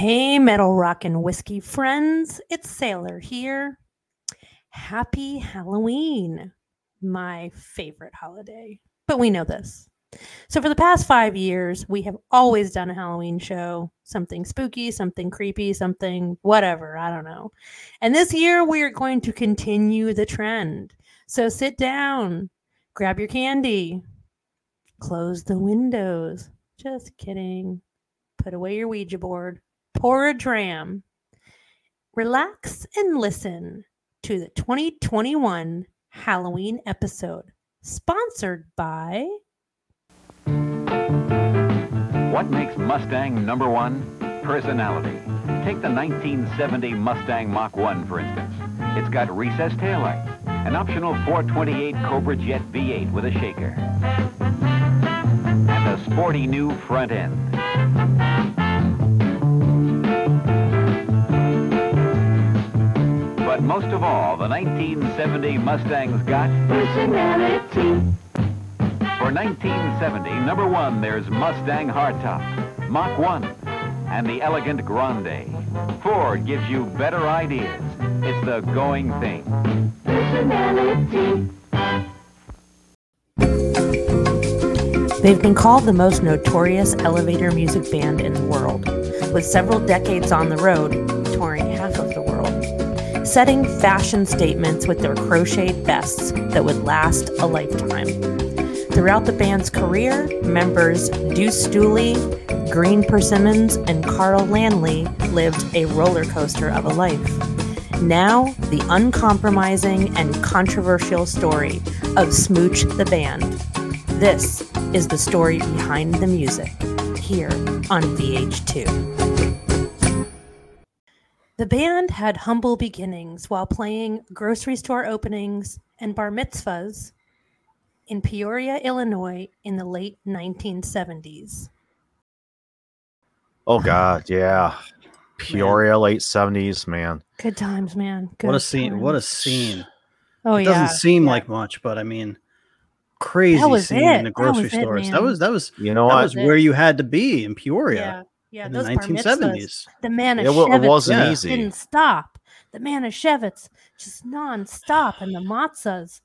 Hey, metal rock and whiskey friends, it's Sailor here. Happy Halloween, my favorite holiday. But we know this. So, for the past five years, we have always done a Halloween show something spooky, something creepy, something whatever. I don't know. And this year, we are going to continue the trend. So, sit down, grab your candy, close the windows. Just kidding. Put away your Ouija board, pour a dram, relax, and listen to the 2021 Halloween episode, sponsored by. What makes Mustang number one? Personality. Take the 1970 Mustang Mach 1, for instance. It's got recessed taillights, an optional 428 Cobra Jet V8 with a shaker, and a sporty new front end. Most of all, the 1970 Mustang's got personality. For 1970, number one, there's Mustang Hardtop, Mach 1, and the elegant Grande. Ford gives you better ideas. It's the going thing. Personality. They've been called the most notorious elevator music band in the world, with several decades on the road, setting fashion statements with their crocheted vests that would last a lifetime. Throughout the band's career, members Deuce Stooley, Green Persimmons, and Carl Landley lived a roller coaster of a life. Now, the uncompromising and controversial story of Smooch the Band. This is the story behind the music here on VH2. The band had humble beginnings while playing grocery store openings and bar mitzvahs in Peoria, Illinois in the late 1970s. Oh God, yeah. Peoria, late seventies, man. Good times, man. Good what a scene! What a scene! Oh it yeah. doesn't seem yeah. like much, but I mean, crazy scene it. in the That grocery it, stores. that was that was You know that what? was it. where you had to be in Peoria Yeah, yeah. in Those the bar mitzvahs. 1970s. The man of It, wa- it wasn't yeah. easy. didn't stop. The Manischewitz just non-stop, and the matzahs.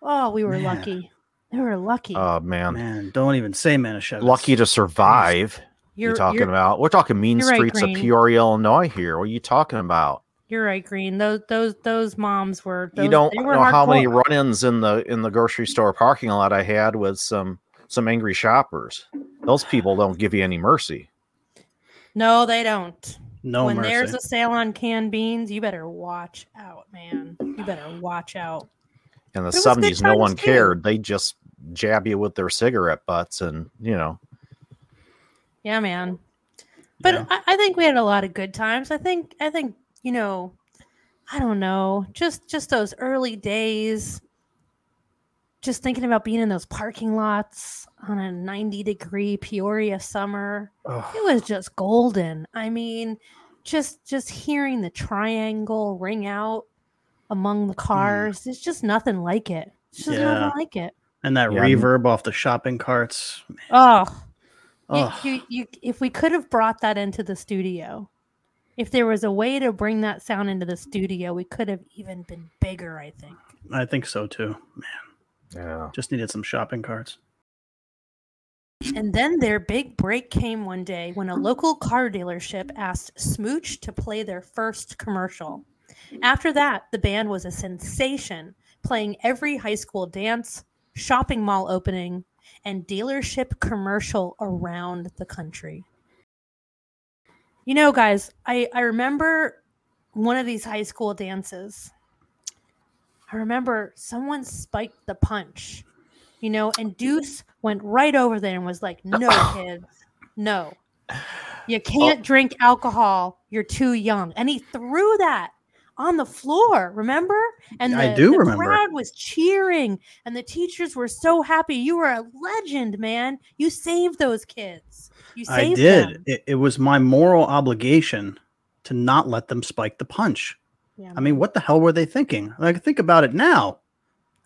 Oh, we were Man. lucky. We were lucky. Oh man. Man, don't even say Manischewitz. lucky to survive. You're, you're talking you're, about? We're talking mean you're right, streets of Peoria, Illinois. Here, what are you talking about? you're right, Green. Those those those moms were. Those, you don't they know how many run-ins in the in the grocery store parking lot I had with some some angry shoppers. Those people don't give you any mercy. No, they don't. No when mercy. there's a sale on canned beans, you better watch out, man. You better watch out. In the But it was good seventies, no one too. cared. They just jab you with their cigarette butts, and you know, Yeah, man. But Yeah. I, I think we had a lot of good times. I think I think you know, I don't know, just just those early days. Just thinking about being in those parking lots on a 90 degree Peoria summer. Ugh. It was just golden. I mean, just just hearing the triangle ring out among the hmm. cars. It's just nothing like it. It's just Yeah. nothing like it. and that Yeah. reverb off the shopping carts. Oh, you, you, you, if we could have brought that into the studio, if there was a way to bring that sound into the studio, we could have even been bigger, I think. I think so too. Man, yeah. just needed some shopping carts. And then their big break came one day when a local car dealership asked Smooch to play their first commercial. After that, the band was a sensation, playing every high school dance, shopping mall opening, and dealership commercial around the country. You know, guys, I, I remember one of these high school dances. I remember someone spiked the punch, you know, and Deuce went right over there and was like, No, kids, no. You oh. can't drink alcohol. You're too young. And he threw that on the floor, remember? And the, I do the remember. crowd was cheering, and the teachers were so happy. You were a legend, man. You saved those kids. You I saved did. them. It, it was my moral obligation to not let them spike the punch. Yeah, I mean, what the hell were they thinking? Like, think about it now.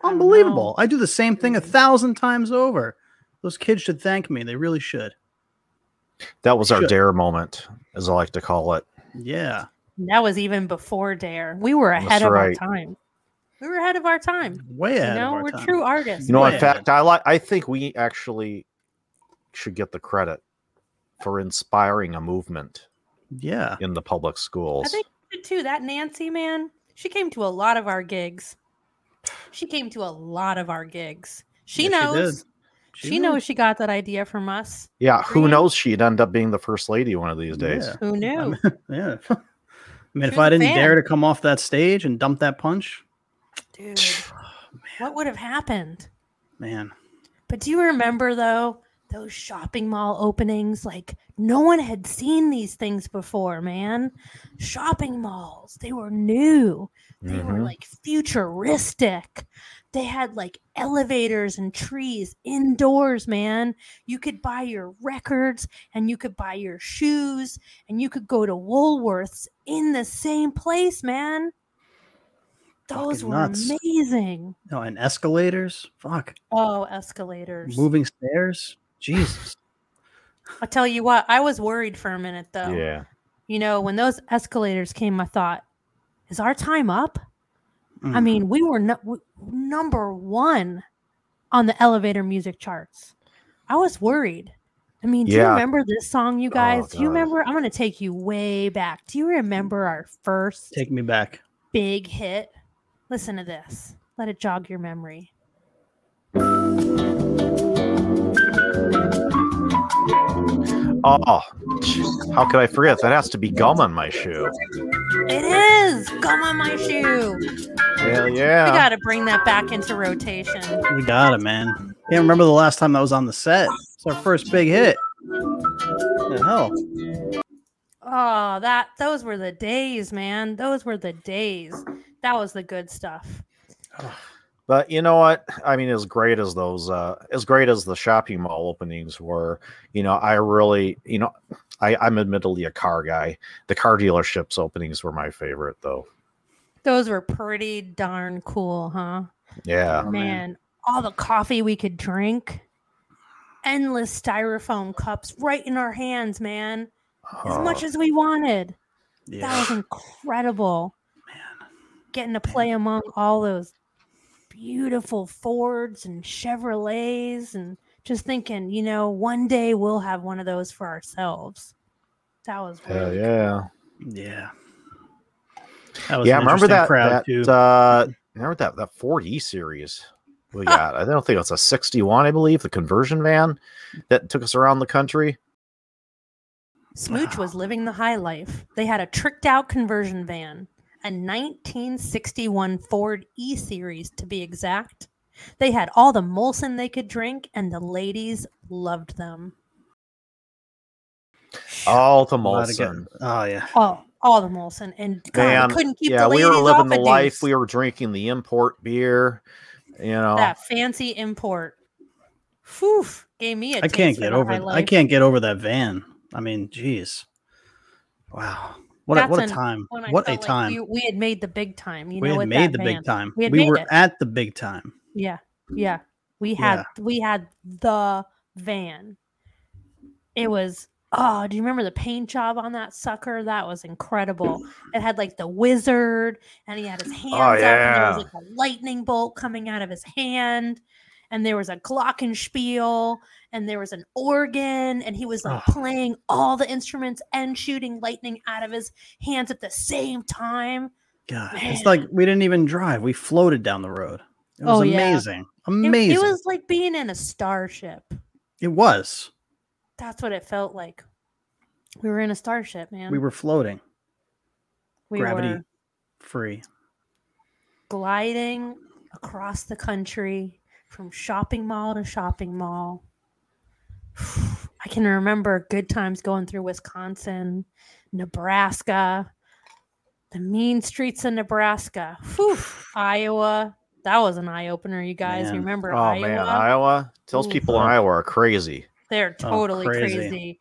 Unbelievable. know. I do the same thing a Mhm. thousand times over. Those kids should thank me. They really should. That was our Should. dare moment, as I like to call it. Yeah. That was even before Dare. We were That's ahead of right. our time. We were ahead of our time. Way You ahead. of know, our we're time. true artists. You know, Way in ahead. fact, I like. I think we actually should get the credit for inspiring a movement Yeah. in the public schools. I think we did too. That Nancy man, she came to a lot of our gigs. She came to a lot of our gigs. She Yeah, knows. did. She, did. knows she got that idea from us. yeah, who Green. knows? She'd end up being the first lady one of these days. Yeah. Who knew? Yeah. I mean, if I didn't dare to come off that stage and dump that punch, Dude, what would have happened? man. But do you remember though those shopping mall openings? Like no one had seen these things before, man. Shopping malls, they were new. They were Mhm. like futuristic. They had like elevators and trees indoors, man. You could buy your records and you could buy your shoes and you could go to Woolworths in the same place, man. Those Fucking were nuts. amazing. No, and escalators. Fuck. Oh, escalators. Moving stairs. Jesus. I'll tell you what, I was worried for a minute though. Yeah. You know, when those escalators came, I thought, is our time up? I Mm. mean, we were no- number one on the elevator music charts. I was worried. I mean, do you remember this song, you guys? do you remember? I'm going to take you way back. Do you remember our first take me back. big hit? Listen to this. Let it jog your memory. Oh, how could I forget? That has to be gum on my shoe. It is gum on my shoe. Hell yeah! We got to bring that back into rotation. We got it, man. Can't remember the last time that was on the set. It's our first big hit. The hell? Oh, that those were the days, man. Those were the days. That was the good stuff. But you know what? I mean, as great as those, uh, as great as the shopping mall openings were, you know, I really, you know, I, I'm admittedly a car guy. The car dealerships openings were my favorite, though. Those were pretty darn cool, huh? Yeah. Oh, man, man. all the coffee we could drink, endless styrofoam cups right in our hands, man. As much as we wanted. Yeah. That was incredible. Man. Getting to play among all those beautiful Fords and Chevrolets and just thinking, you know, one day we'll have one of those for ourselves. That was hell really yeah. Yeah. That was Yeah, an remember that? crowd that too. uh, remember that that Ford E series we got? I don't think it's a '61, I believe, the conversion van that took us around the country. Smooch was living the high life. They had a tricked out conversion van, a 1961 Ford E Series to be exact. They had all the Molson they could drink, and the ladies loved them. All the A lot of get- Molson. Oh yeah. Oh, all the Molson, and God, Man, they couldn't keep yeah, the we ladies were living off the life. deuce. We were drinking the import beer. You know, that fancy import. Whew, gave me a I can't get over. I can't get over that van. I mean, geez. Wow. What a, what a time. What a felt like time. we, we had made the big time. You we know, had made the van. big time. We We were it. at the big time. Yeah, yeah. We had we had the van. It was oh, do you remember the paint job on that sucker? That was incredible. It had like the wizard, and he had his oh, hands up, and there was like a lightning bolt coming out of his hand, and there was a glockenspiel, and there was an organ, and he was like Oh. playing all the instruments and shooting lightning out of his hands at the same time. God, it's like we didn't even drive. We floated down the road. It was Oh, yeah. amazing. It- Amazing. it was like being in a starship. It was. That's what it felt like. We were in a starship, man. We were floating, We gravity were free. gliding across the country from shopping mall to shopping mall. I can remember good times going through Wisconsin, Nebraska, the mean streets of Nebraska, Whew, Iowa. That was an eye opener, you guys. Man. You remember oh Iowa? man, Iowa. Those Ooh. people in Iowa are crazy. They're Oh, totally crazy. crazy.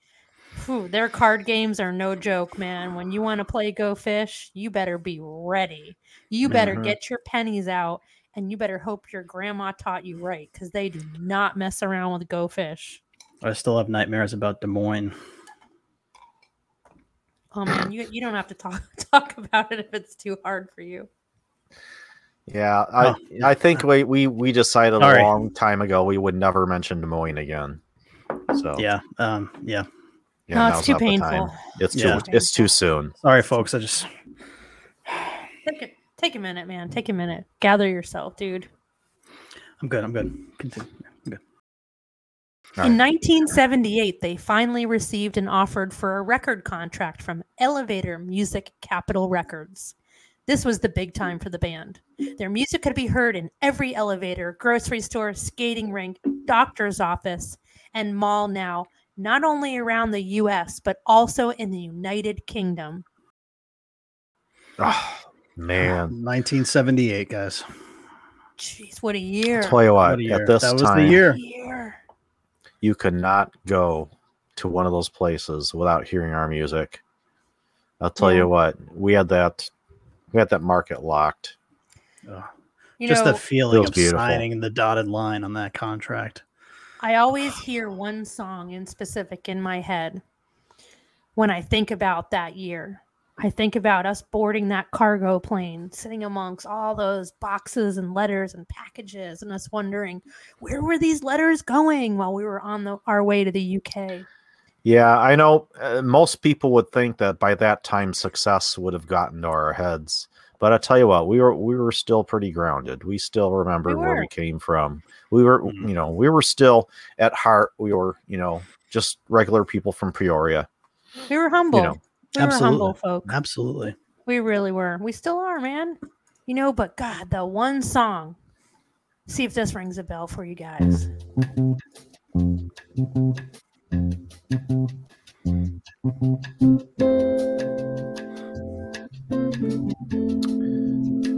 Phew, their card games are no joke, man. When you want to play Go Fish, you better be ready. You better Mhm. get your pennies out and you better hope your grandma taught you right because they do not mess around with Go Fish. I still have nightmares about Des Moines. Oh man, you you don't have to talk talk about it if it's too hard for you. Yeah, I Oh. I think we we we decided Sorry. a long time ago we would never mention Des Moines again. So Yeah. Um, yeah. yeah, no, it's too not the time. painful. It's too Yeah. it's too soon. Sorry, folks. I just Take a, take a minute, man. Take a minute. Gather yourself, dude. I'm good. I'm good. Continue. I'm good. All In 1978, they finally received an offer for a record contract from Elevator Music Capitol Records. This was the big time for the band. Their music could be heard in every elevator, grocery store, skating rink, doctor's office, and mall now, not only around the US, but also in the United Kingdom. Oh, man, 1978, guys. Jeez, what a year. I'll tell you what, What year. at this that was time the year. Year. you could not go to one of those places without hearing our music. I'll tell Yeah. you what, we had that we had that market locked. Ugh. You just know, the feeling of beautiful. signing the dotted line on that contract. I always hear one song in specific in my head when I think about that year. I think about us boarding that cargo plane, sitting amongst all those boxes and letters and packages, and us wondering where were these letters going while we were on the, our way to the UK. Yeah, I know uh, most people would think that by that time success would have gotten to our heads. But I tell you what, we were we were still pretty grounded. We still remembered where we came from. We were, Mhm. you know, we were still at heart. We were, you know, just regular people from Peoria. We were humble. You know, we were humble folk. Absolutely. We really were. We still are, man. You know, but God, the one song. See if this rings a bell for you guys.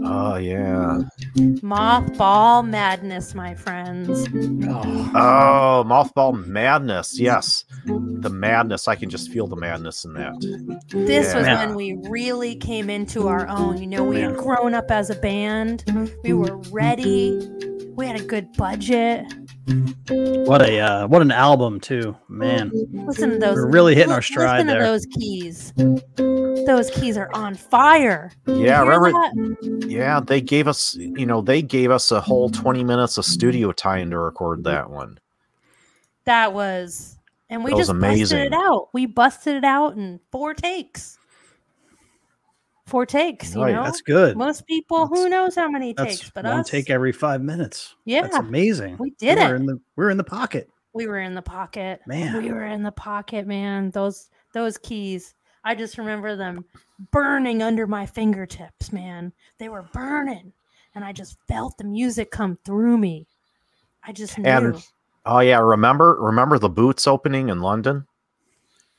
Oh yeah. Mothball Madness, my friends. Oh, Oh, mothball madness. Yes, the madness. I can just feel the madness in that. This was Yeah. when we really came into our own. You know, we had grown up as a band. We were ready. We had a good budget. What a uh, what an album too, man. Listen to those. We're really hitting our li- stride Listen there. those keys. Those keys are on fire. Yeah, remember? that? Yeah, they gave us, you know, they gave us a whole twenty minutes of studio time to record that one. That was, and we That was just busted it out. We busted it out in four takes. Four takes, you Right, know. That's good. Most people, who knows how many takes, but one us, take every five minutes. yeah, That's amazing. we did We're it. in the we're in the pocket. we were in the pocket. Man. we were in the pocket, man. Those those keys. I just remember them burning under my fingertips, man. They were burning, and I just felt the music come through me. I just knew. And oh yeah, remember remember the boots opening in London?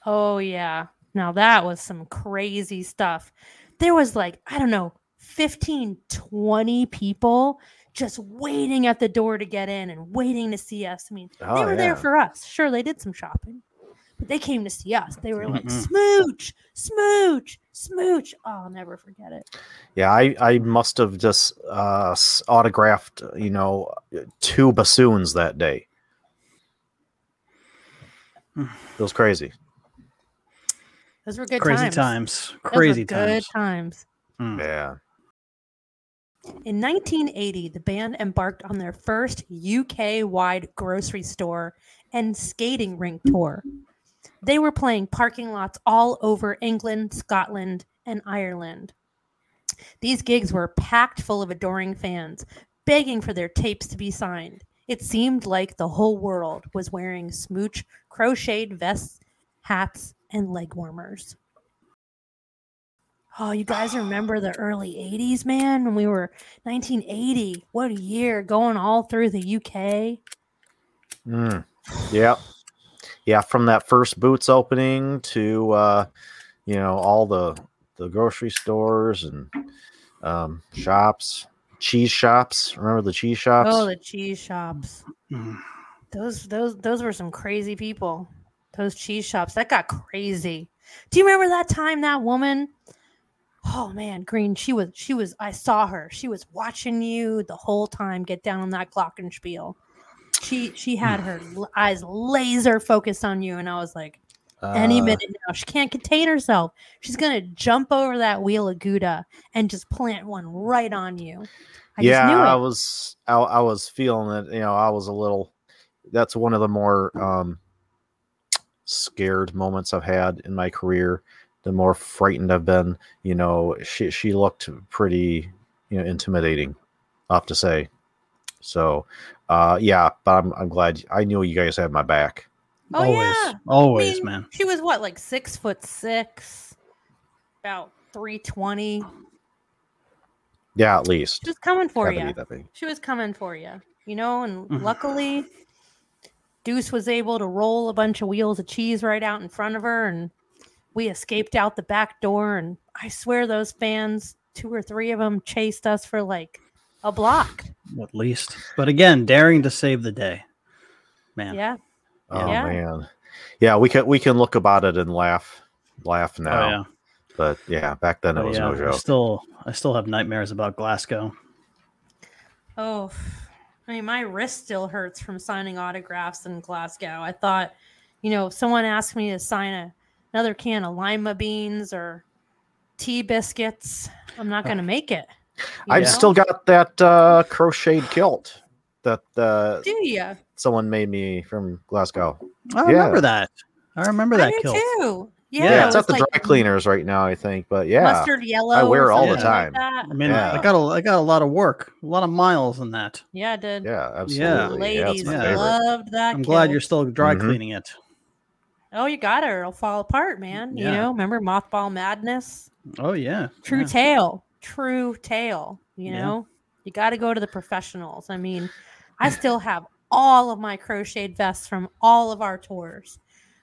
Oh yeah. Now that was some crazy stuff. There was like, I don't know, 15, 20 people just waiting at the door to get in and waiting to see us. I mean, they Oh, were there for us. Sure, they did some shopping, but they came to see us. They were like, Mhm. smooch, smooch, smooch. Oh, I'll never forget it. Yeah, I I must have just uh, autographed, you know, two bassoons that day. It was crazy. Those were good Crazy times. times. Those were Crazy good times. times. Mm. Yeah. In 1980, the band embarked on their first UK wide grocery store and skating rink tour. They were playing parking lots all over England, Scotland, and Ireland. These gigs were packed full of adoring fans, begging for their tapes to be signed. It seemed like the whole world was wearing smooch crocheted vests, hats, and leg warmers. Oh, you guys remember the early 80s, man? When we were 1980. What a year going all through the UK. Mm. Yeah. Yeah, from that first boots opening to uh, you know, all the the grocery stores and um shops, cheese shops. Remember the cheese shops? Oh, the cheese shops. Mm. Those those those were some crazy people. Those cheese shops. That got crazy. Do you remember that time that woman? Oh man, Green, she was she was I saw her. She was watching you the whole time get down on that glockenspiel. She she had her eyes laser focused on you and I was like, Any Uh, minute now. She can't contain herself. She's gonna jump over that wheel of Gouda and just plant one right on you. I yeah, just knew I was I, I was feeling it. You know, I was a little. That's one of the more um, scared moments I've had in my career. The more frightened I've been. You know, she she looked pretty, you know, intimidating. I have to say. So, uh, yeah, but I'm I'm glad I knew you guys had my back. oh always, yeah. always, I mean, man. She was what, like six foot six, about three twenty. Yeah, at least. She was coming for Had you. She was coming for you. You know, and Mhm. luckily, Deuce was able to roll a bunch of wheels of cheese right out in front of her, and we escaped out the back door. And I swear, those fans, two or three of them, chased us for like a block. At least, but again, daring to save the day, man. Yeah. Oh Yeah. man, yeah, we can we can look about it and laugh, laugh Oh, now. yeah. But yeah, back then it But was yeah, no I joke. still, I still have nightmares about Glasgow. Oh, I mean, my wrist still hurts from signing autographs in Glasgow. I thought, you know, if someone asked me to sign a, another can of lima beans or tea biscuits, I'm not going to make it. I've know? still got that uh, crocheted kilt that uh, Do you? someone made me from Glasgow. I Yeah. remember that. I remember that I kilt. too. Yeah, Yeah, it it's at the like dry cleaners right now, I think. But yeah, Mustard yellow. I wear it all the something like time. I mean, Yeah. I got a, I got a lot of work, a lot of miles in that. Yeah, I did. yeah, Yeah. absolutely. Yeah, it's Ladies my Yeah. loved that. I'm glad you're still dry Mhm. cleaning it. Oh, you got it. It'll fall apart, man. You know, remember Mothball Madness? Oh yeah, True yeah. tale. True tale. You Yeah. know, you got to go to the professionals. I mean, I still have all of my crocheted vests from all of our tours.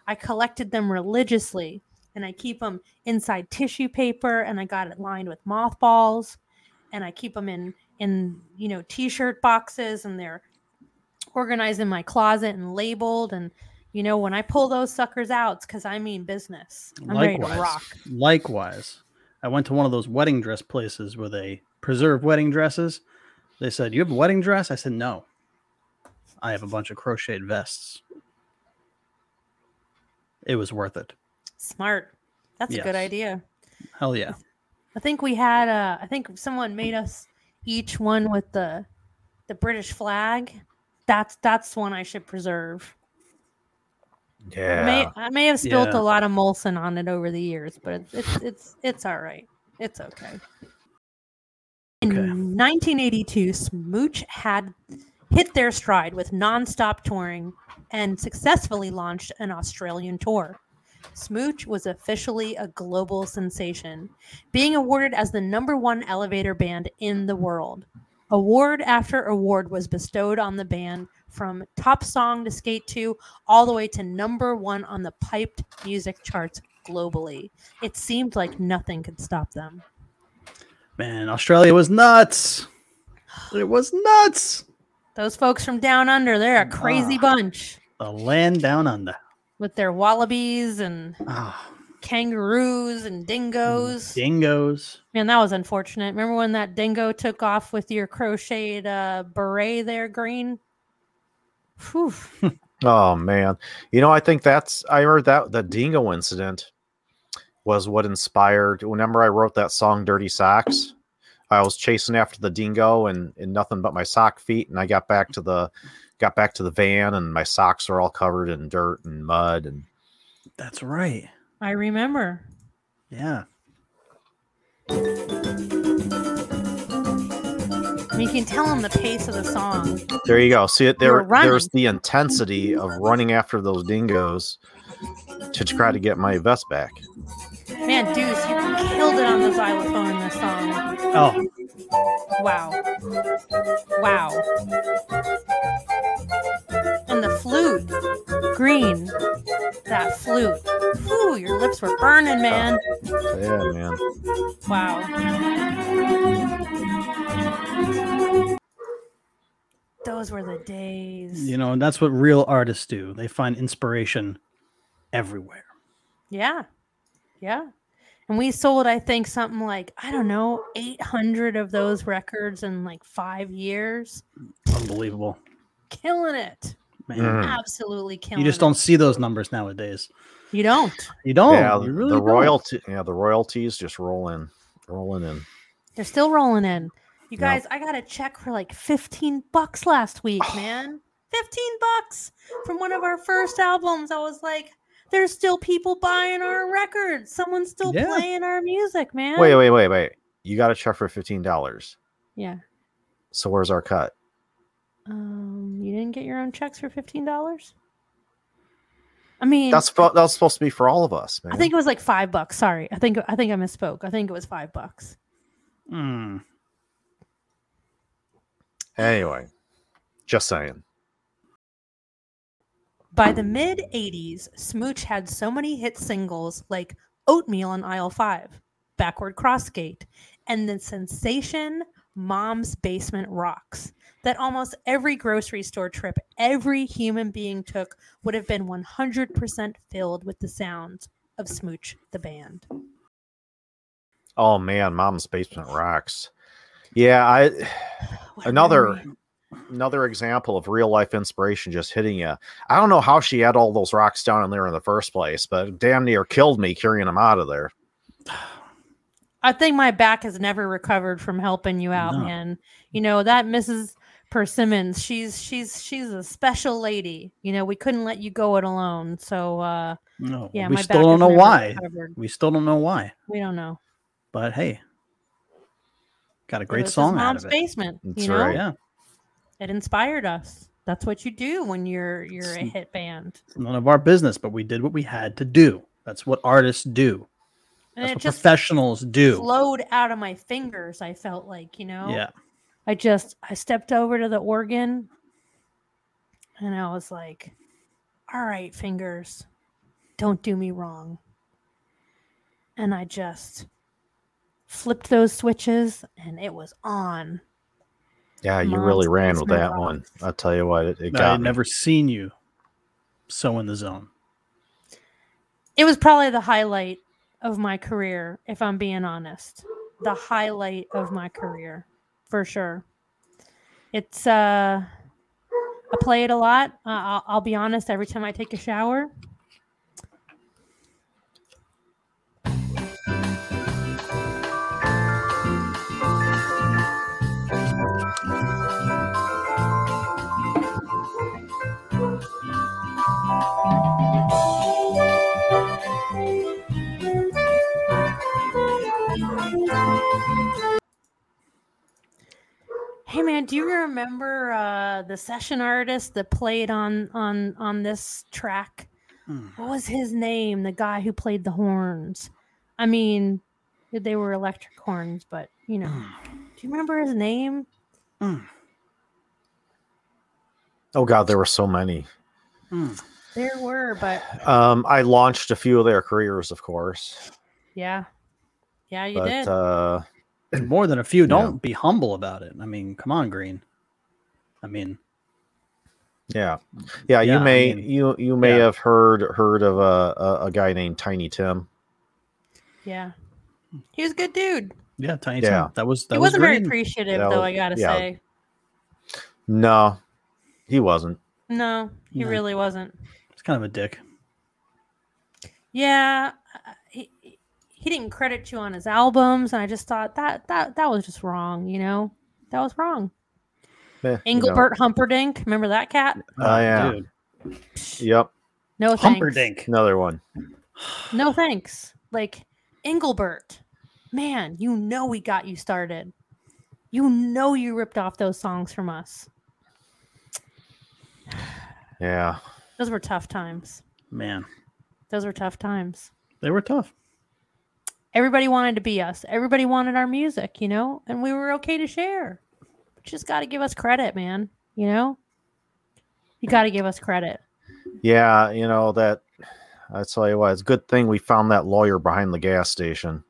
I collected them religiously and I keep them inside tissue paper and I got it lined with mothballs and I keep them in in you know t-shirt boxes and they're organized in my closet and labeled and you know when I pull those suckers out it's cuz I mean business. I'm ready to rock. Likewise, I went to one of those wedding dress places where they preserve wedding dresses. They said, "You have a wedding dress?" I said, "No, I have a bunch of crocheted vests." It was worth it. Smart. That's a good idea. Hell yeah! I think we had uh I think someone made us each one with the the British flag. That's that's one I should preserve. I may Yeah, I may have spilt Yeah. a lot of Molson on it over the years, but it's it's it's, it's all right. It's okay. In Okay. 1982, Smooch had hit their stride with non-stop touring and successfully launched an Australian tour. Smooch was officially a global sensation, being awarded as the number one elevator band in the world. Award after award was bestowed on the band from top song to skate to all the way to number one on the piped music charts globally. It seemed like nothing could stop them. Man, Australia was nuts. It was nuts. Those folks from down under, they're a crazy Ah. bunch The land down under. with their wallabies and Ah, kangaroos and dingoes. dingoes. Man, that was unfortunate. Remember when that dingo took off with your crocheted uh, beret there, Green? Whew. Oh man, you know I think that's I heard that the dingo incident was what inspired. Whenever I wrote that song "Dirty Socks," I was chasing after the dingo and, and nothing but my sock feet, and I got back to the got back to the van, and my socks are all covered in dirt and mud, and That's right. I remember. Yeah. I mean, you can tell them the pace of the song. there you go. See it there. There's the intensity of running after those dingoes to try to get my vest back. Man, Deuce, you killed it on the xylophone in this song. Oh, Wow. Wow. And the flute. Green. That flute. Whew, your lips were burning, man. Yeah, man. Wow. Those were the days. you know, and that's what real artists do. They find inspiration everywhere. Yeah. Yeah. And we sold, I think, something like, I don't know, 800 of those records in like five years. Unbelievable. Killing it. Man. Mhm. Absolutely killing it. You just it. don't see those numbers nowadays. You don't. You don't. yeah, you really the don't. royalty. Yeah, the royalties just roll in, rolling in. They're still rolling in. You Yep. guys, I got a check for like 15 bucks last week, man. 15 bucks from one of our first albums. I was like, there's still people buying our records. Someone's still Yeah. playing our music, man. Wait, wait, wait, wait. You got a check for fifteen dollars. Yeah. So where's our cut? Um, you didn't get your own checks for $15? I mean, That's fu- that's supposed to be for all of us, man. I think it was like 5 bucks. Sorry. I think I think I misspoke. I think it was 5 bucks. Mm. Anyway, just saying. By the mid 80s, Smooch had so many hit singles like Oatmeal on Aisle 5, Backward Crossgate, and the sensation Mom's Basement Rocks that almost every grocery store trip every human being took would have been 100% filled with the sounds of Smooch the band. Oh man, mom's basement rocks. Yeah, I What Another-. Another example of real life inspiration just hitting you. I don't know how she had all those rocks down in there in the first place, but damn near killed me carrying them out of there. I think my back has never recovered from helping you out, No. man. You know that Mrs. Persimmons, she's she's she's a special lady. You know we couldn't let you go it alone. So uh, No, yeah, we my still back don't know why. recovered. We still don't know why. We don't know. But hey, got a great song out of it. basement. That's you know, right. Yeah, it inspired us. That's what you do when you're you're a hit band, none of our business, but we did what we had to do. That's what artists do. and That's it what just professionals do. flowed out of my fingers. I felt like you know. Yeah, I just I stepped over to the organ and I was like, "All right, fingers, don't do me wrong." And I just flipped those switches and it was on. Yeah, you Mom's really ran with that one. I'll tell you what, it, it I got had me. never seen you so in the zone. It was probably the highlight of my career, if I'm being honest. The highlight of my career, for sure. It's uh I play it a lot. Uh, I'll, I'll be honest. Every time I take a shower, Hey man, do you remember uh, the session artist that played on on on this track? Hmm. What was his name? The guy who played the horns. I mean, they were electric horns, but you know. Do you remember his name? Oh god, there were so many. Mm. There were, but Um, I launched a few of their careers, of course, yeah, yeah, you but did. uh, More than a few. Don't be humble about it. I mean, come on, Green. I mean, yeah, yeah. Yeah, you I may mean, you you may yeah. have heard heard of a, a a guy named Tiny Tim. yeah, he was a good dude. yeah, Tiny Yeah. Tim. That was that he was wasn't very appreciative, That though. was- I gotta yeah. say, No, he wasn't. no, he No. really wasn't. It's kind of a dick. Yeah, uh, he he didn't credit you on his albums, and I just thought that that that was just wrong. You know, that was wrong. Eh, you know. Engelbert Humperdinck, remember that cat? Oh, yeah. dude. Yep, No thanks. Humperdinck. another one. No thanks. Like Engelbert, man, you know we got you started. You know you ripped off those songs from us. Yeah, Those were tough times. Man, Those were tough times. they were tough. Everybody wanted to be us. Everybody wanted our music, you know, and we were okay to share. Just got to give us credit, man. You know, you got to give us credit. yeah. You know that. I tell you what, it's a good thing we found that lawyer behind the gas station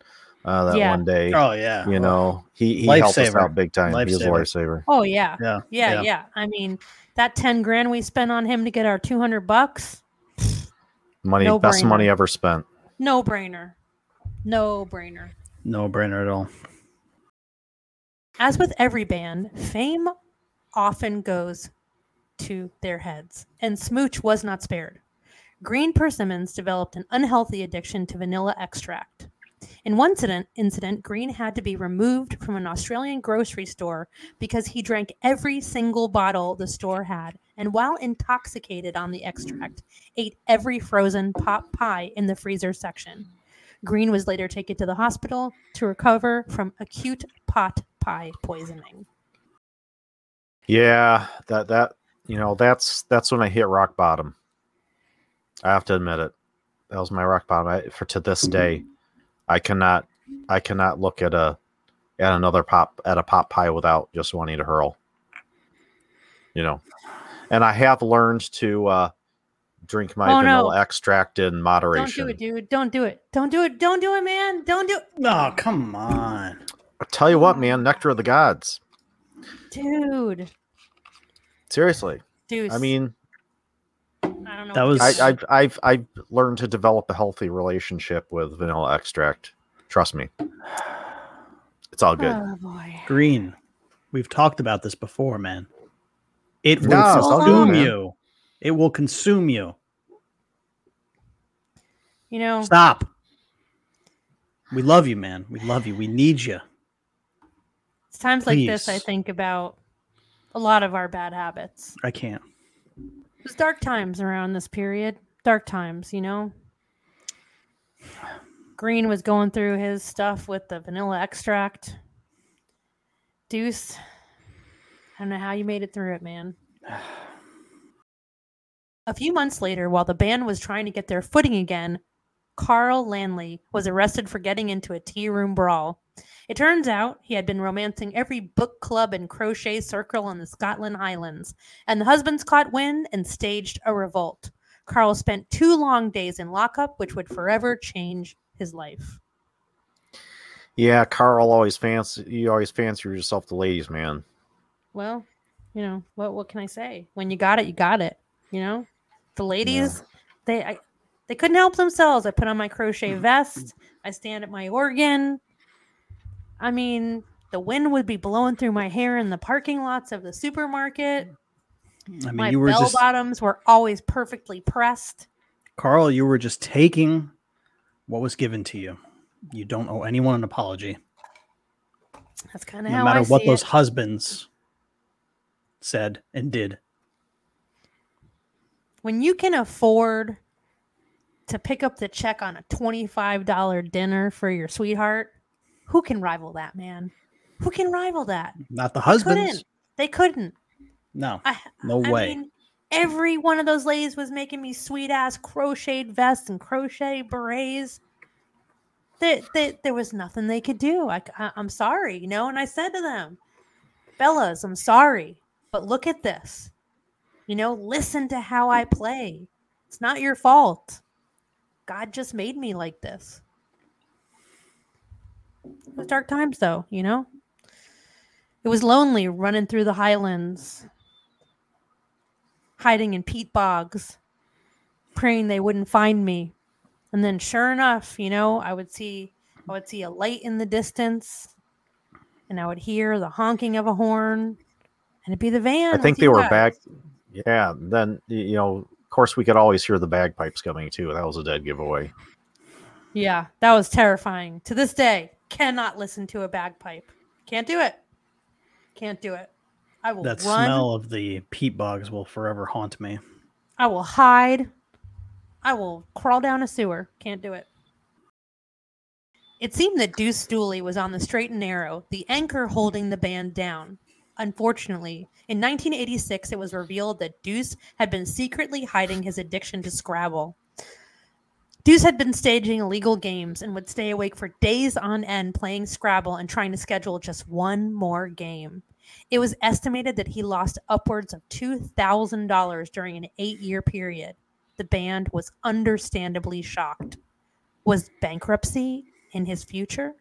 uh, that Yeah. one day. Oh yeah. you know, he, he helped us out big time. He was a Lifesaver. lifesaver. Oh yeah, Yeah. yeah, yeah. I mean, that ten grand we spent on him to get our two hundred bucks, Money, No best brainer. money ever spent. no brainer, no brainer. No brainer at all. As with every band, fame often goes to their heads, and Smooch was not spared. Green Persimmons developed an unhealthy addiction to vanilla extract. In one incident, incident, Green had to be removed from an Australian grocery store because he drank every single bottle the store had, and while intoxicated on the extract, ate every frozen pot pie in the freezer section. Green was later taken to the hospital to recover from acute pot pie poisoning. Yeah, that that you know that's that's when I hit rock bottom. I have to admit it. That was my rock bottom. I, for to this day, I cannot I cannot look at a at another pop at a pot pie without just wanting to hurl. You know, and I have learned to uh, drink my Oh, no. vanilla extract in moderation. Don't do it, dude. Don't do it. Don't do it. Don't do it, man. Don't do it. No, come on. I tell you what, man, nectar of the gods. Dude. Seriously, Dude. I mean, I don't know. That was- I, I've I've I've learned to develop a healthy relationship with vanilla extract. Trust me, it's all good. Oh boy. Green. We've talked about this before, man. It will No, it's all consume oh, man. you. It will consume you. You know, Stop. We love you, man. We love you. We need you. it's times like this I think about a lot of our bad habits. I can't. It was dark times around this period. Dark times, you know. Green was going through his stuff with the vanilla extract. Deuce, I don't know how you made it through it, man. A few months later, while the band was trying to get their footing again, Carl Landley was arrested for getting into a tea room brawl. It turns out he had been romancing every book club and crochet circle in the Scotland Highlands, and the husbands caught wind and staged a revolt. Carl spent two long days in lockup, which would forever change his life. Yeah, Carl always fancy you always fancy yourself the ladies, man. Well, you know what? What can I say? When you got it, you got it. You know, the ladies, they I, they couldn't help themselves. I put on my crochet mm. vest. I stand at my organ. I mean, the wind would be blowing through my hair in the parking lots of the supermarket. I mean, my you were bell just bottoms were always perfectly pressed. Carl, you were just taking what was given to you. You don't owe anyone an apology. That's kind of No how matter I what those it. husbands said and did. When you can afford to pick up the check on a $25 dinner for your sweetheart, who can rival that, man? Who can rival that? Not the husbands. They couldn't. No. I, No I way. mean, every one of those ladies was making me sweet ass crocheted vests and crochet berets. They, they, there was nothing they could do. I, I, I'm sorry, you know. And I said to them, Bellas, I'm sorry, but look at this. You know, listen to how I play. It's not your fault. God just made me like this. It was dark times, though, you know? It was lonely running through the highlands, hiding in peat bogs, praying they wouldn't find me. And then sure enough, you know, I would see I would see a light in the distance and I would hear the honking of a horn and it'd be the van. I think they were guys. back. Yeah, then you know, of course, we could always hear the bagpipes coming too. That was a dead giveaway. Yeah, that was terrifying. To this day, cannot listen to a bagpipe. Can't do it. Can't do it. I will That run. smell of the peat bogs will forever haunt me. I will hide. I will crawl down a sewer. Can't do it. It seemed that Deuce Dooley was on the straight and narrow, the anchor holding the band down. Unfortunately, in 1986, it was revealed that Deuce had been secretly hiding his addiction to Scrabble. Deuce had been staging illegal games and would stay awake for days on end playing Scrabble and trying to schedule just one more game. It was estimated that he lost upwards of $2,000 during an eight year period. The band was understandably shocked. Was bankruptcy in his future?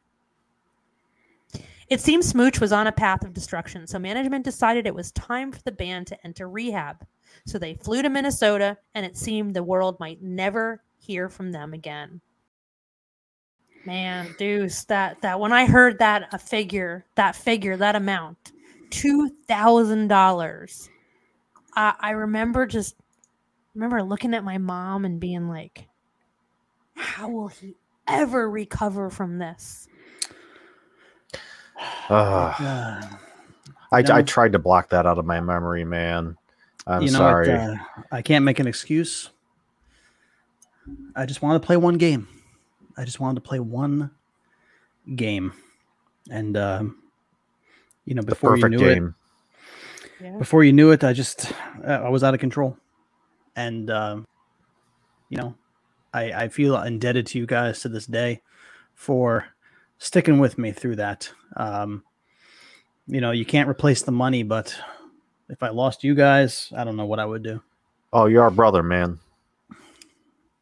It seems Smooch was on a path of destruction, so management decided it was time for the band to enter rehab. So they flew to Minnesota, and it seemed the world might never hear from them again. Man, Deuce, that that when I heard that a figure, that figure, that amount, two thousand dollars, I I remember just remember looking at my mom and being like, how will he ever recover from this? Ugh. Uh, I, No. I tried to block that out of my memory, man. I'm you know sorry. what? Uh, I can't make an excuse. I just wanted to play one game. I just wanted to play one game, and um, you know, before you perfect knew it, game. Yeah. before you knew it, I just uh, I was out of control, and um, you know, I I feel indebted to you guys to this day for sticking with me through that. Um, you know, you can't replace the money, but if I lost you guys, I don't know what I would do. Oh, you're our brother, man.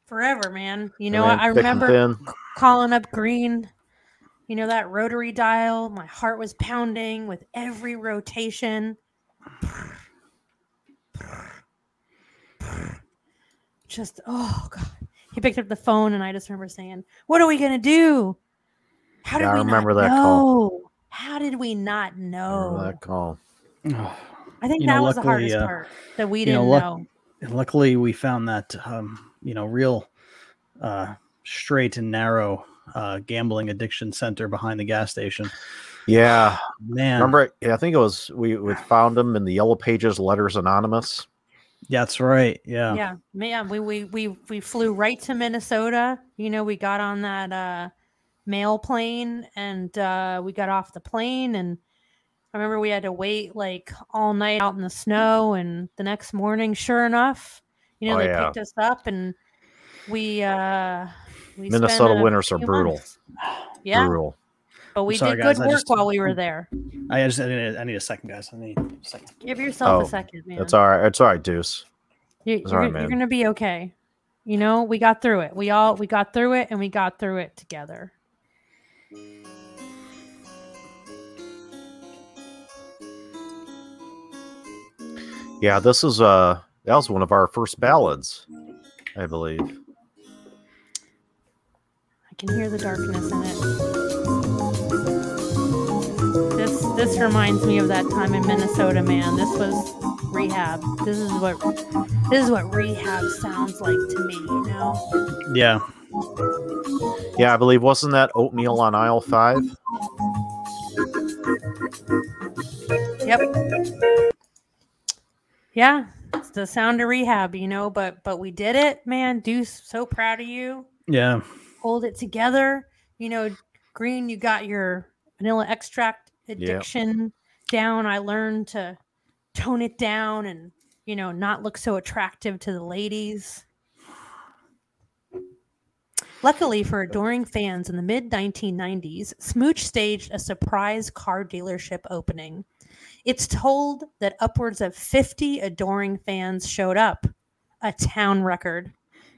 Forever, man. You know, then I thick and remember calling up Green. You know that rotary dial. My heart was pounding with every rotation. Just oh god. He picked up the phone and I just remember saying, "What are we gonna do? How did Yeah, I remember not that know? call. How did we not Remember know? that call. I think You that know, was the hardest uh, part that we you know, didn't luck- know. And luckily, we found that um, you know real uh, straight and narrow uh, gambling addiction center behind the gas station. Yeah, Man, remember? Yeah, I think it was we, we found them in the Yellow Pages, Letters Anonymous. that's right. Yeah, yeah man we, we we we flew right to minnesota you know we got on that uh mail plane and uh we got off the plane and i remember we had to wait like all night out in the snow and the next morning sure enough you know Oh, they yeah. picked us up and we uh we Minnesota a winters are brutal. months. yeah Brutal. but we sorry, did guys, good I work just- while we were there I just I need, I need a second, guys. I need a second. give yourself Oh, a second man It's all right. It's all right, Deuce. You, It's you're, all right, you're gonna be okay. You know, we got through it. We all we got through it, and we got through it together. Yeah, this is uh that was one of our first ballads, I believe. I can hear the darkness in it. This this reminds me of that time in Minnesota, man. This was rehab. This is what this is what rehab sounds like to me. You know? Yeah, Yeah, I believe wasn't that oatmeal on aisle five? Yep. Yeah, it's the sound of rehab. You know, but but we did it, man. Deuce, so proud of you. yeah. hold it together. You know, Green, you got your vanilla extract addiction down. I learned to tone it down and, you know, not look so attractive to the ladies. Luckily for adoring fans in the mid 1990s, Smooch staged a surprise car dealership opening. It's told that upwards of 50 adoring fans showed up, a town record.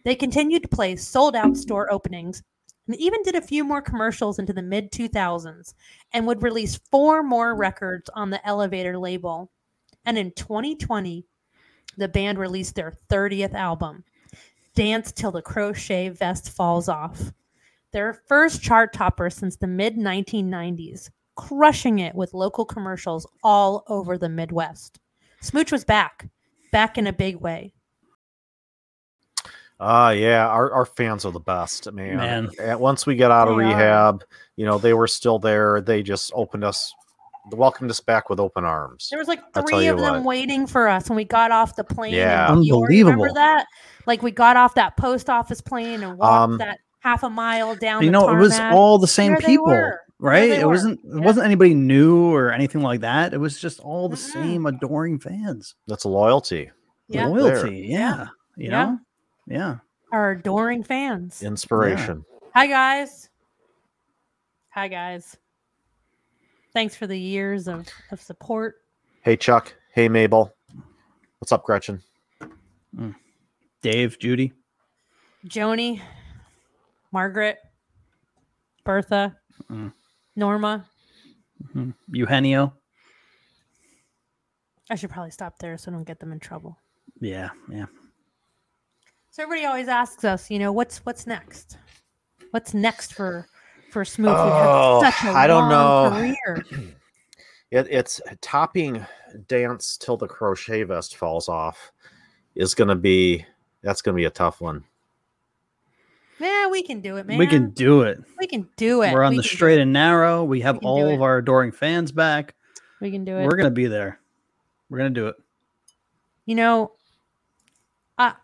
They continued to play sold out store openings and even did a few more commercials into the mid 2000s and would release four more records on the Elevator label. And in 2020, the band released their 30th album, Dance Till the Crochet Vest Falls Off. Their first chart topper since the mid 1990s, crushing it with local commercials all over the Midwest. Smooch was back, back in a big way. Ah, yeah, our, our fans are the best, man. Man. And once we get out of They are. rehab, you know, they were still there. They just opened us, welcomed us back with open arms. There was like three of them what. waiting for us when we got off the plane. Yeah. New York. Remember Unbelievable. that? Like we got off that post office plane and walked Um, that half a mile down. You the know, it was all the same There people, right? It were. wasn't. It Yeah. wasn't anybody new or anything like that. It was just all the Mm-mm. same adoring fans. That's loyalty, yeah, Loyalty, There. yeah. You Yeah. know, yeah. our adoring fans. inspiration. Hi guys. Hi guys. Thanks for the years of, of support. Hey, Chuck. Hey, Mabel. What's up, Gretchen? Dave, Judy. Joni, Margaret, Bertha, Mm. Norma. Mhm. Eugenio. I should probably stop there so I don't get them in trouble. Yeah, yeah. So everybody always asks us, you know, what's what's next? What's next for for Smooch? We've Oh, such a I don't know. career. It, it's topping dance till the crochet vest falls off is going to be That's gonna be a tough one. Yeah, we can do it, man. We can do it. We can do it. We're on We the straight and narrow. We have can do all of our adoring fans back. We can do it. We're gonna be there. We're gonna do it. you know, I,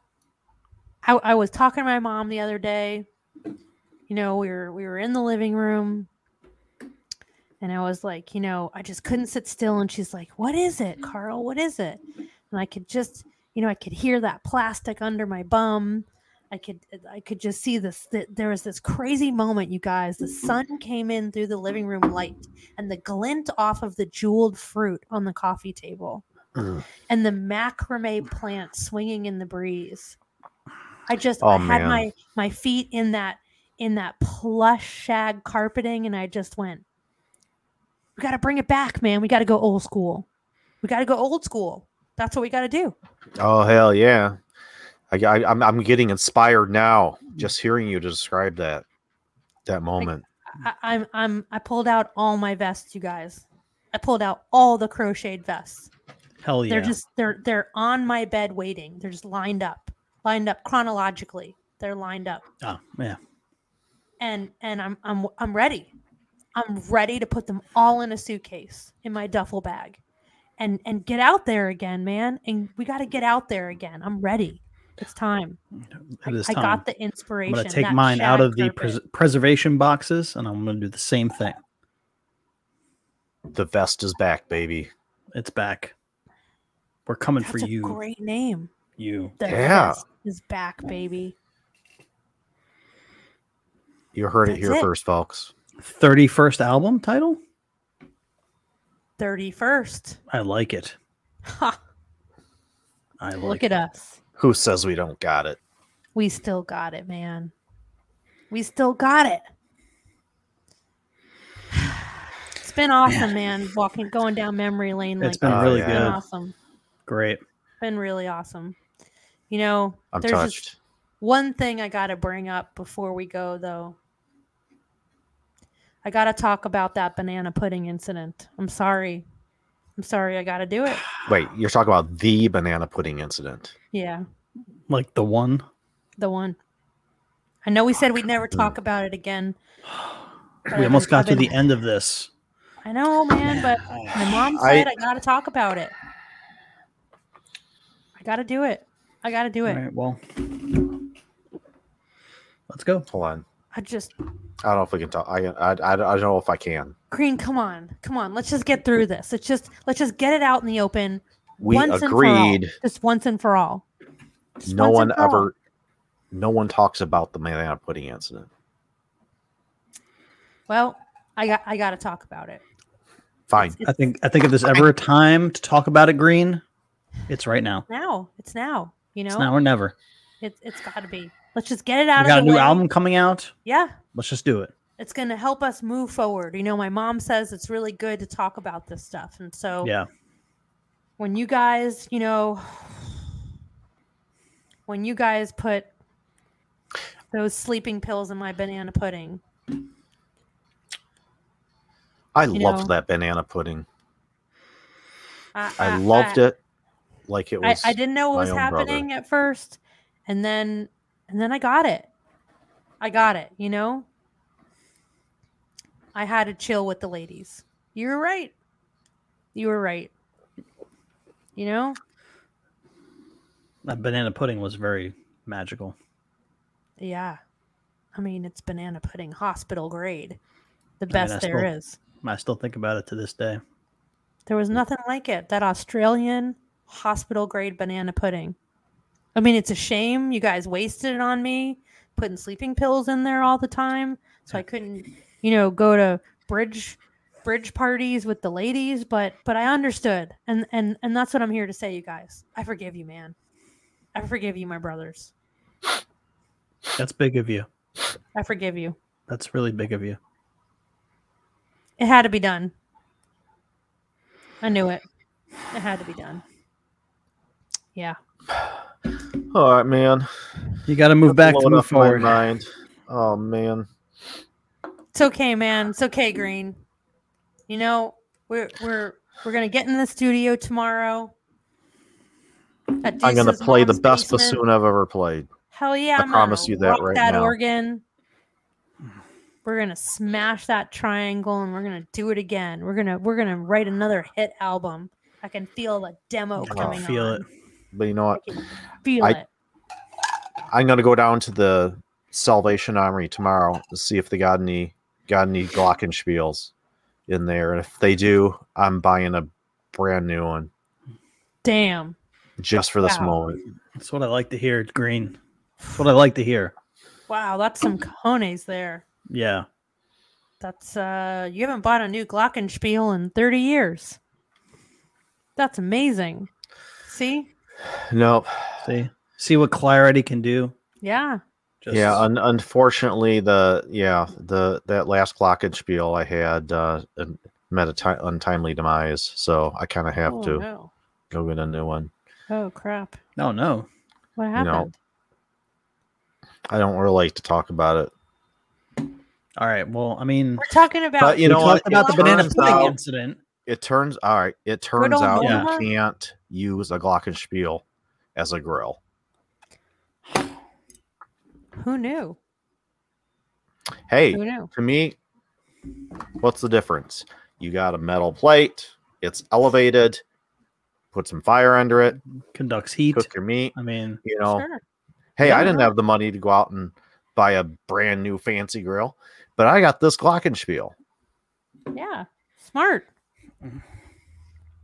I I was talking to my mom the other day. You know, we were we were in the living room, and I was like, you know, I just couldn't sit still. And she's like, "What is it, Carl? What is it?" And I could just, you know, I could hear that plastic under my bum. I could I could just see this. There was this crazy moment, you guys. The sun came in through the living room light, and the glint off of the jeweled fruit on the coffee table Mm. and the macrame plant swinging in the breeze. I just Oh, I had man. my my feet in that in that plush shag carpeting, and I just went. We got to bring it back, man. We got to go old school. We got to go old school. That's what we got to do. Oh hell yeah! I, I, I'm I'm getting inspired now just hearing you describe that that moment. I, I'm I'm I pulled out all my vests, you guys. I pulled out all the crocheted vests. Hell yeah. They're just they're they're on my bed waiting. They're just lined up, lined up chronologically. They're lined up. oh, yeah. and and I'm I'm I'm ready. I'm ready to put them all in a suitcase in my duffel bag and and get out there again, man. And we got to get out there again. I'm ready. It's time. It is I time. got the inspiration. I'm gonna take that mine out shag of the pres- preservation boxes, and I'm gonna do the same thing. The vest is back, baby. It's back. We're coming That's for a you. great name. You. The Yeah. vest is back, baby. You heard it here it. first, folks. 31st album title? Thirty first. I like it. Ha! I like Look it. at us. Who says we don't got it? We still got it, man. We still got it. It's been awesome, man. Walking, going down memory lane. It's like been that. really It's been good. awesome. Great. Been really awesome. You know, I'm there's touched. just one thing I got to bring up before we go, though. I got to talk about that banana pudding incident. I'm sorry. I'm sorry. I got to do it. Wait, you're talking about the banana pudding incident. Yeah, Like the one. the one. I know we said we'd never talk about it again. We almost got to the end of this. I know, man, but my mom I- said I, got to talk about it. I got to do it. I got to do it. right, well. Let's go. Hold on. I just I don't know if we can talk. I, I, I, I don't know if I can. Green, come on, come on. Let's just get through this. Let's just let's just get it out in the open. We once and for all. agreed. Just once and for all. Just No one and for all. ever, no one talks about the banana pudding incident. Well, I got I got to talk about it. Fine. I think I think if there's ever a time to talk about it, Green, it's right now. Now it's now. You It's know, now or never. It's it's got to be. Let's just get it out We of got a the new way. album coming out. Yeah, Let's just do it. it's going to help us move forward. You know, my mom says it's really good to talk about this stuff, and so Yeah. when you guys, you know, when you guys put those sleeping pills in my banana pudding, I loved know- that banana pudding. I, I loved it. Like it was. I didn't know what was own brother. happening at first, and then and then I got it. I got it. You know, I had to chill with the ladies. You were right. You were right. You know, That banana pudding was very magical. yeah. I mean, it's banana pudding, hospital grade, the mean, best I there still- is. I still think about it to this day. There was nothing like it. That Australian hospital grade banana pudding. I mean, it's a shame you guys wasted it on me, putting sleeping pills in there all the time, so I couldn't, you know, go to bridge bridge parties with the ladies. But but I understood, and and and that's what I'm here to say, you guys. I forgive you, man. I forgive you, my brothers. That's big of you. I forgive you. That's really big of you. It had to be done. I knew it. It had to be done. Yeah. All right, man. You got to move back to Blowing move up my forward. mind. Oh man. It's okay, man. It's okay, Green. You know, we're we're we're gonna get in the studio tomorrow. I'm gonna play the best basement. bassoon I've ever played. Hell yeah! I I'm promise you that rock right that now. organ. We're gonna smash that triangle, and we're gonna do it again. We're gonna we're gonna write another hit album. I can feel the demo I coming feel on. it. But you know what? can feel I- it. I'm gonna go down to the Salvation Armory tomorrow to see if they got any got any glockenspiels in there, and if they do, I'm buying a brand new one Damn. just for this Wow. moment. That's what I like to hear, Green. That's what I like to hear. Wow, that's some cojones there. Yeah. That's uh you haven't bought a new Glockenspiel in 30 years. That's amazing. See? Nope. See, see what clarity can do. Yeah. Just, yeah, un- unfortunately, the yeah the that last glockenspiel I had uh, met a ti- untimely demise, so I kind of have oh, to no. go get a new one. Oh crap. no, no. What know, happened? I don't really like to talk about it. All right. Well, I mean, We're talking about But you we know talked about the banana pudding out- incident. It turns all right. It turns old out you can't use a glockenspiel as a grill. who knew? Hey, Who knew? to me, what's the difference? You got a metal plate. It's elevated. Put some fire under it. Conducts heat. Cook your meat. I mean, You know, Sure. hey, I didn't have the money to go out and buy a brand new fancy grill, but I got this glockenspiel. Yeah. Smart.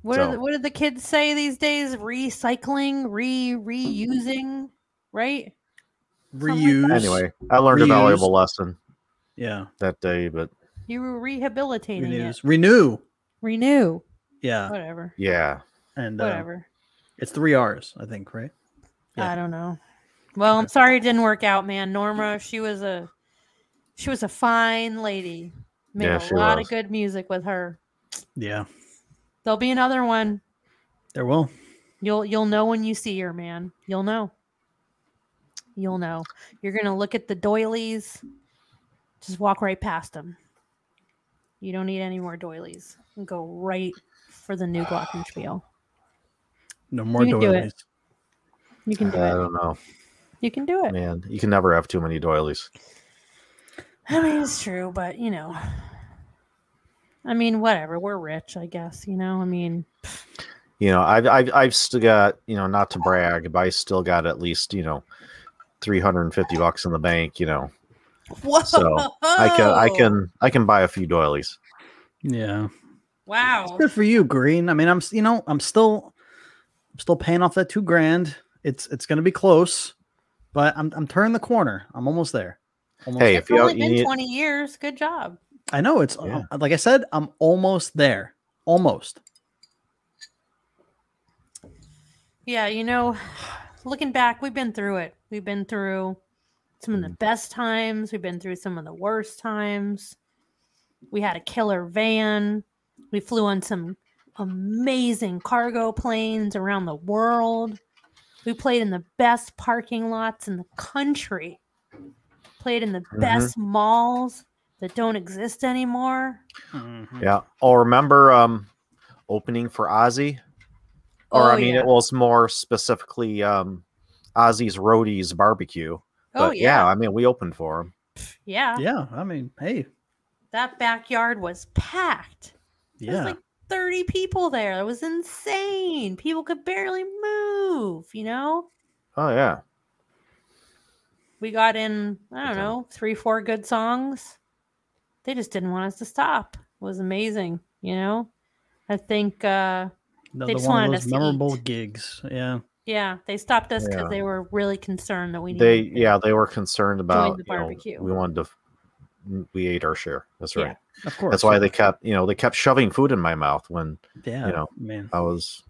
What, are So- the, what did the kids say these days? Recycling, re reusing, right? like reuse. Anyway, I learned a valuable lesson Yeah. that day, but You were rehabilitating Renews. it. Renew. Renew. Yeah. Whatever. yeah. And uh, Whatever. it's three R's, I think, right? Yeah. I don't know. Well, I'm sorry it didn't work out, man. Norma, she was a she was a fine lady. Made Yeah, a she lot was. of good music with her. Yeah. There'll be another one. There will. You'll you'll know when you see her, man. You'll know. You'll know. You're gonna look at the doilies. Just walk right past them. You don't need any more doilies. Go right for the new Glockenspiel. No more You can do doilies. You can do I it. I don't know, You can do it. man. You can never have too many doilies. I mean, it's true, but you know, I mean, whatever. We're rich, I guess. You know, I mean, You know, I've I've I've still got you know not to brag, but I still got at least you know three hundred and fifty bucks in the bank. You know, whoa! So, I can I can I can buy a few doilies. Yeah. Wow. It's Good for you, Green. I mean, I'm you know, I'm still I'm still paying off that two grand. It's it's gonna be close, but I'm I'm turning the corner. I'm almost there. Almost Hey, there. if It's you, only you been need, 20 years. Good job. I know it's Yeah. uh, like I said, I'm almost there. Almost. Yeah, you know, looking back, we've been through it. We've been through some of the Mm. best times. We've been through some of the worst times. We had a killer van. We flew on some amazing cargo planes around the world. We played in the best parking lots in the country. Played in the Mhm. best malls that don't exist anymore. yeah. Oh, remember um opening for Ozzy? Or Oh, I mean, yeah. it was more specifically um Ozzy's Roadies Barbecue. Oh yeah. yeah. I mean, we opened for him. yeah. Yeah, I mean, hey, That backyard was packed. There was like 30 people there. It was insane. People could barely move, you know? Oh yeah. We got in, I don't Okay. know, three, four good songs. They just didn't want us to stop. It was amazing, you know? I think, uh, another just one of wanted those us to memorable eat. gigs. Yeah, yeah, they stopped us because Yeah. they were really concerned that we They to- yeah, they were concerned about the you know, barbecue. we wanted to we ate our share. That's Yeah. right. of course. That's why they kept, you know, they kept shoving food in my mouth when yeah, you know, man, I was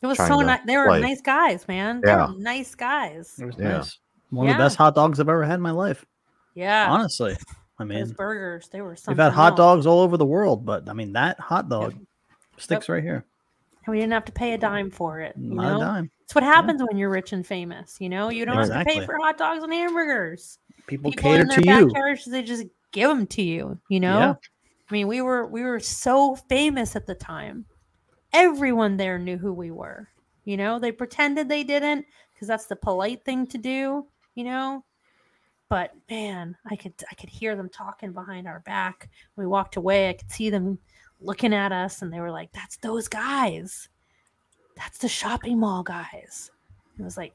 It was so nice. They were play. nice guys, man. They Yeah. were nice guys. it was Yeah. nice. One of the best hot dogs I've ever had in my life. Yeah. Honestly, I Those mean, burgers, they were we've had hot else. dogs all over the world, but I mean that hot dog sticks right here. And we didn't have to pay a dime for it. You Not know? a dime. It's what happens when you're rich and famous. You know, you don't have to pay for hot dogs and hamburgers. People, People cater to you. they just give them to you. You know, Yeah. I mean, we were we were so famous at the time. Everyone there knew who we were. You know, they pretended they didn't because that's the polite thing to do. You know, but man, I could I could hear them talking behind our back. When we walked away, I could see them looking at us, and they were like, "That's those guys. That's the shopping mall guys." It was like,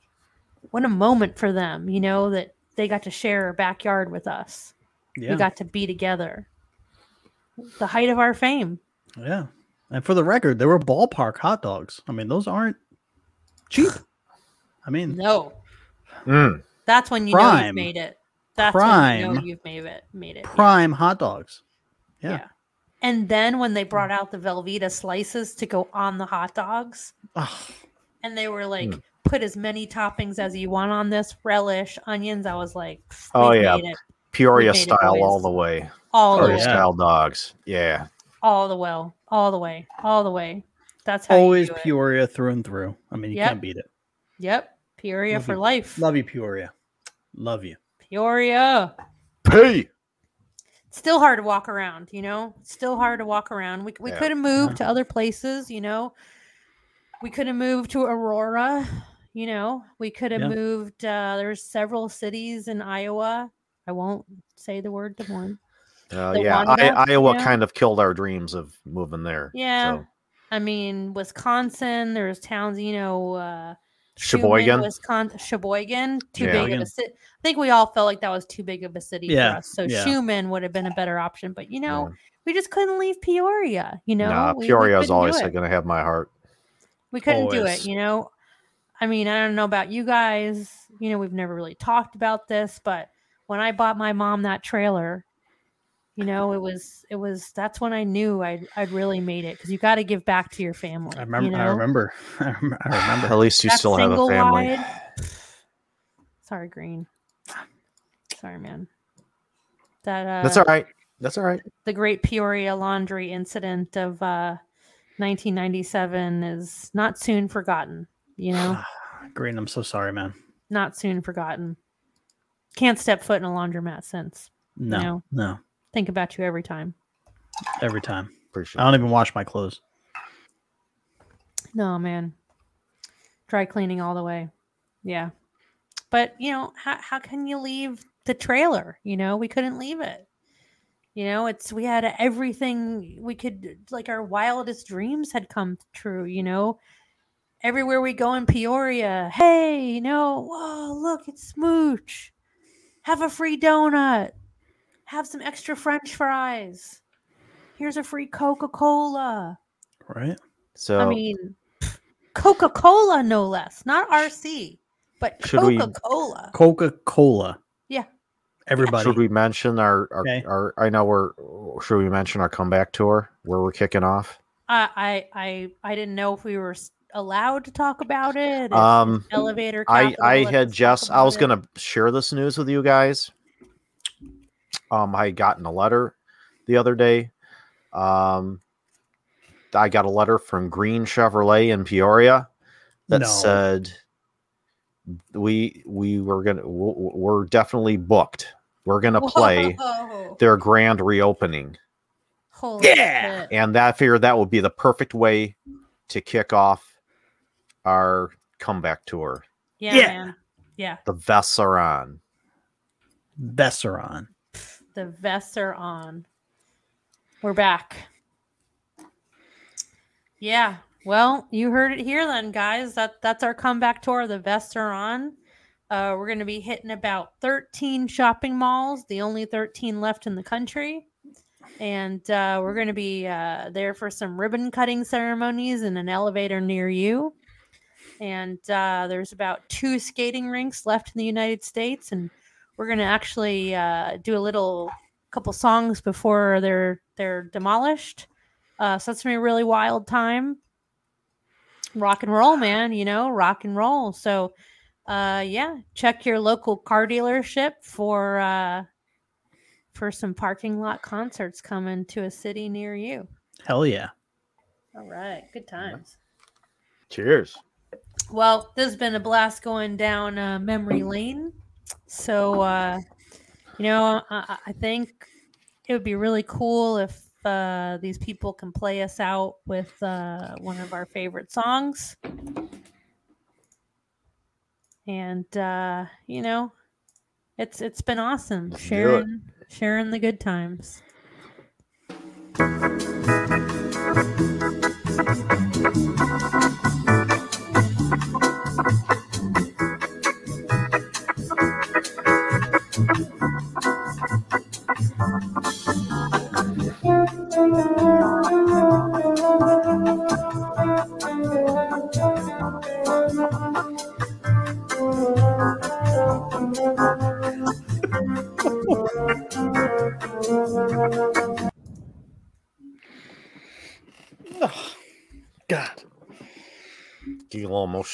what a moment for them, you know, that they got to share a backyard with us. Yeah. We got to be together. The height of our fame. yeah. And for the record, there were ballpark hot dogs. I mean, those aren't cheap. I mean, No, Mm. that's when you know Prime. you've made it. That's when you know Prime. you've made it. Made it. yeah. prime hot dogs. Yeah. And then when they brought out the Velveeta slices to go on the hot dogs, Ugh. and they were like, Mm. put as many toppings as you want on this relish, onions. I was like, Oh, yeah. made it Peoria style all the way. all the Peoria way, yeah. style dogs. Yeah. all the way, all the way, all the way. That's how Always you do it. Peoria through and through. I mean, you Yep. can't beat it. Yep, Peoria Love for you. life. Love you, Peoria. Love you. Peoria. Hey. It's still hard to walk around, you know. It's still hard to walk around. We we Yeah. could have moved to other places, you know. We could have moved to Aurora, you know. We could have Yeah. moved. Uh, there's several cities in Iowa. I won't say the word Des Moines. Uh, The yeah, Wanda, I, Iowa you know? kind of killed our dreams of moving there. Yeah. So. I mean, Wisconsin. There's towns, you know. Uh, Sheboygan. Wisconsin, Sheboygan, too Yeah. big of a city. I think we all felt like that was too big of a city Yeah, for us. So yeah. Shawano would have been a better option, but you know, Yeah. we just couldn't leave Peoria. You know, nah, We- we Peoria is always going to have my heart. We couldn't do it. You know, I mean, I don't know about you guys. You know, we've never really talked about this, but when I bought my mom that trailer, you know, it was it was that's when I knew I'd I'd really made it because you got to give back to your family. I remember. You I know? remember. I remember. I remember. At least you That still have a family. wide- Sorry, Green. Sorry, man. That uh, That's all right. That's all right. the Great Peoria Laundry incident of uh, 1997 is not soon forgotten. You know, Green, I'm so sorry, man. not soon forgotten. Can't step foot in a laundromat since. No, No. no. Think about you every time. Every time. Appreciate I don't even wash my clothes. No, man. Dry cleaning all the way. Yeah. But, you know, how, how can you leave the trailer? You know, we couldn't leave it. You know, it's, we had everything we could, like our wildest dreams had come true, you know? Everywhere we go in Peoria, hey, you know, whoa, look, it's Smooch. Have a free donut. Have some extra french fries. Here's a free Coca Cola. Right? So I mean, Coca Cola, no less, not RC, but Coca Cola. Coca Cola. Yeah. Everybody. should we mention our our, Okay. our I know we're should we mention our comeback tour where we're kicking off? I, I, I, I didn't know if we were allowed to talk about it. Um elevator. I I had just I was it. gonna share this news with you guys. Um, I had gotten a letter the other day. Um, I got a letter from Green Chevrolet in Peoria that No. said we we were gonna w- w- we're definitely booked. We're gonna play Whoa. their grand reopening, Holy Yeah. shit. and that I figured that would be the perfect way to kick off our comeback tour. Yeah, Yeah. man. Yeah, The vests are on. Besseron. The vests are on. We're back. Yeah. Well, you heard it here then, guys. That that's our comeback tour. The vests are on. Uh, we're going to be hitting about 13 shopping malls, the only 13 left in the country. And uh, we're going to be uh, there for some ribbon cutting ceremonies in an elevator near you. And uh, there's about two skating rinks left in the United States. And we're going to actually uh, do a little couple songs before they're they're demolished. Uh, so that's gonna be a really wild time. Rock and roll, man. You know, rock and roll. So, uh, yeah, check your local car dealership for uh, for some parking lot concerts coming to a city near you. Hell yeah. All right, good times. Cheers. Well, this has been a blast going down uh, memory lane. So, uh, you know, I, I think it would be really cool if uh, these people can play us out with uh, one of our favorite songs. and uh, you know, it's it's been awesome Let's do it. sharing sharing the good times.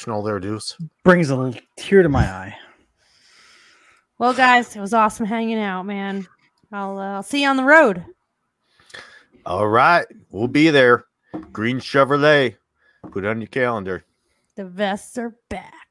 A little emotional there, Deuce. brings a little tear to my eye. Well, guys, it was awesome hanging out, man. I'll uh, I'll see you on the road. All right, we'll be there. Green Chevrolet. Put it on your calendar. The vests are back.